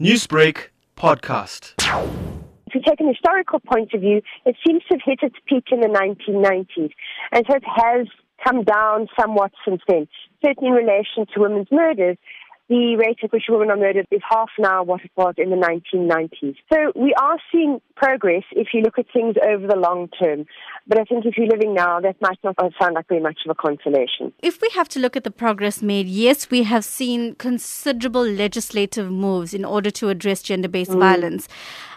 Newsbreak podcast. If you take an historical point of view, it seems to have hit its peak in the 1990s. And so it has come down somewhat since then, certainly in relation to women's murders the rate at which women are murdered is half now what it was in the 1990s. So we are seeing progress if you look at things over the long term. But I think if you're living now, that might not sound like very much of a consolation. If we have to look at the progress made, yes, we have seen considerable legislative moves in order to address gender based mm. violence.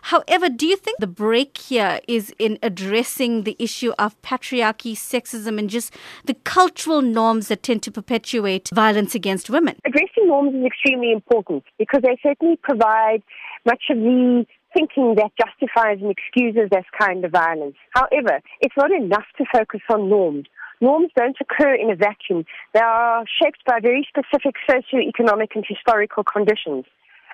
However, do you think the break here is in addressing the issue of patriarchy, sexism, and just the cultural norms that tend to perpetuate violence against women? Addressing norms is extremely important because they certainly provide much of the thinking that justifies and excuses this kind of violence. However, it's not enough to focus on norms. Norms don't occur in a vacuum. They are shaped by very specific socio-economic and historical conditions.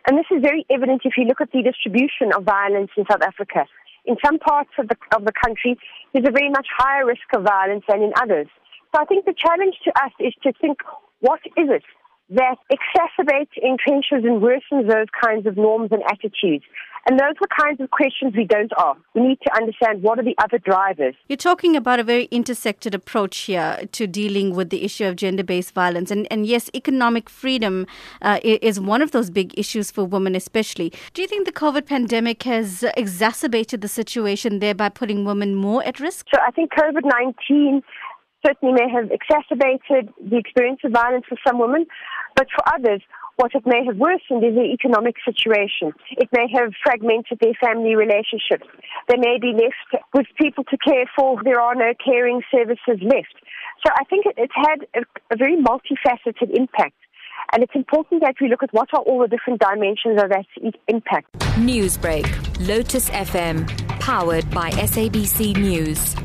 And this is very evident if you look at the distribution of violence in South Africa. In some parts of the, of the country, there's a very much higher risk of violence than in others. So I think the challenge to us is to think, what is it that exacerbates, entrenches, and worsens those kinds of norms and attitudes? And those are kinds of questions we don't ask. We need to understand what are the other drivers. You're talking about a very intersected approach here to dealing with the issue of gender based violence. And, and yes, economic freedom uh, is one of those big issues for women, especially. Do you think the COVID pandemic has exacerbated the situation thereby putting women more at risk? So I think COVID 19 certainly may have exacerbated the experience of violence for some women, but for others, what it may have worsened is the economic situation. It may have fragmented their family relationships. They may be left with people to care for. There are no caring services left. So I think it, it's had a, a very multifaceted impact. And it's important that we look at what are all the different dimensions of that impact. Newsbreak, Lotus FM, powered by SABC News.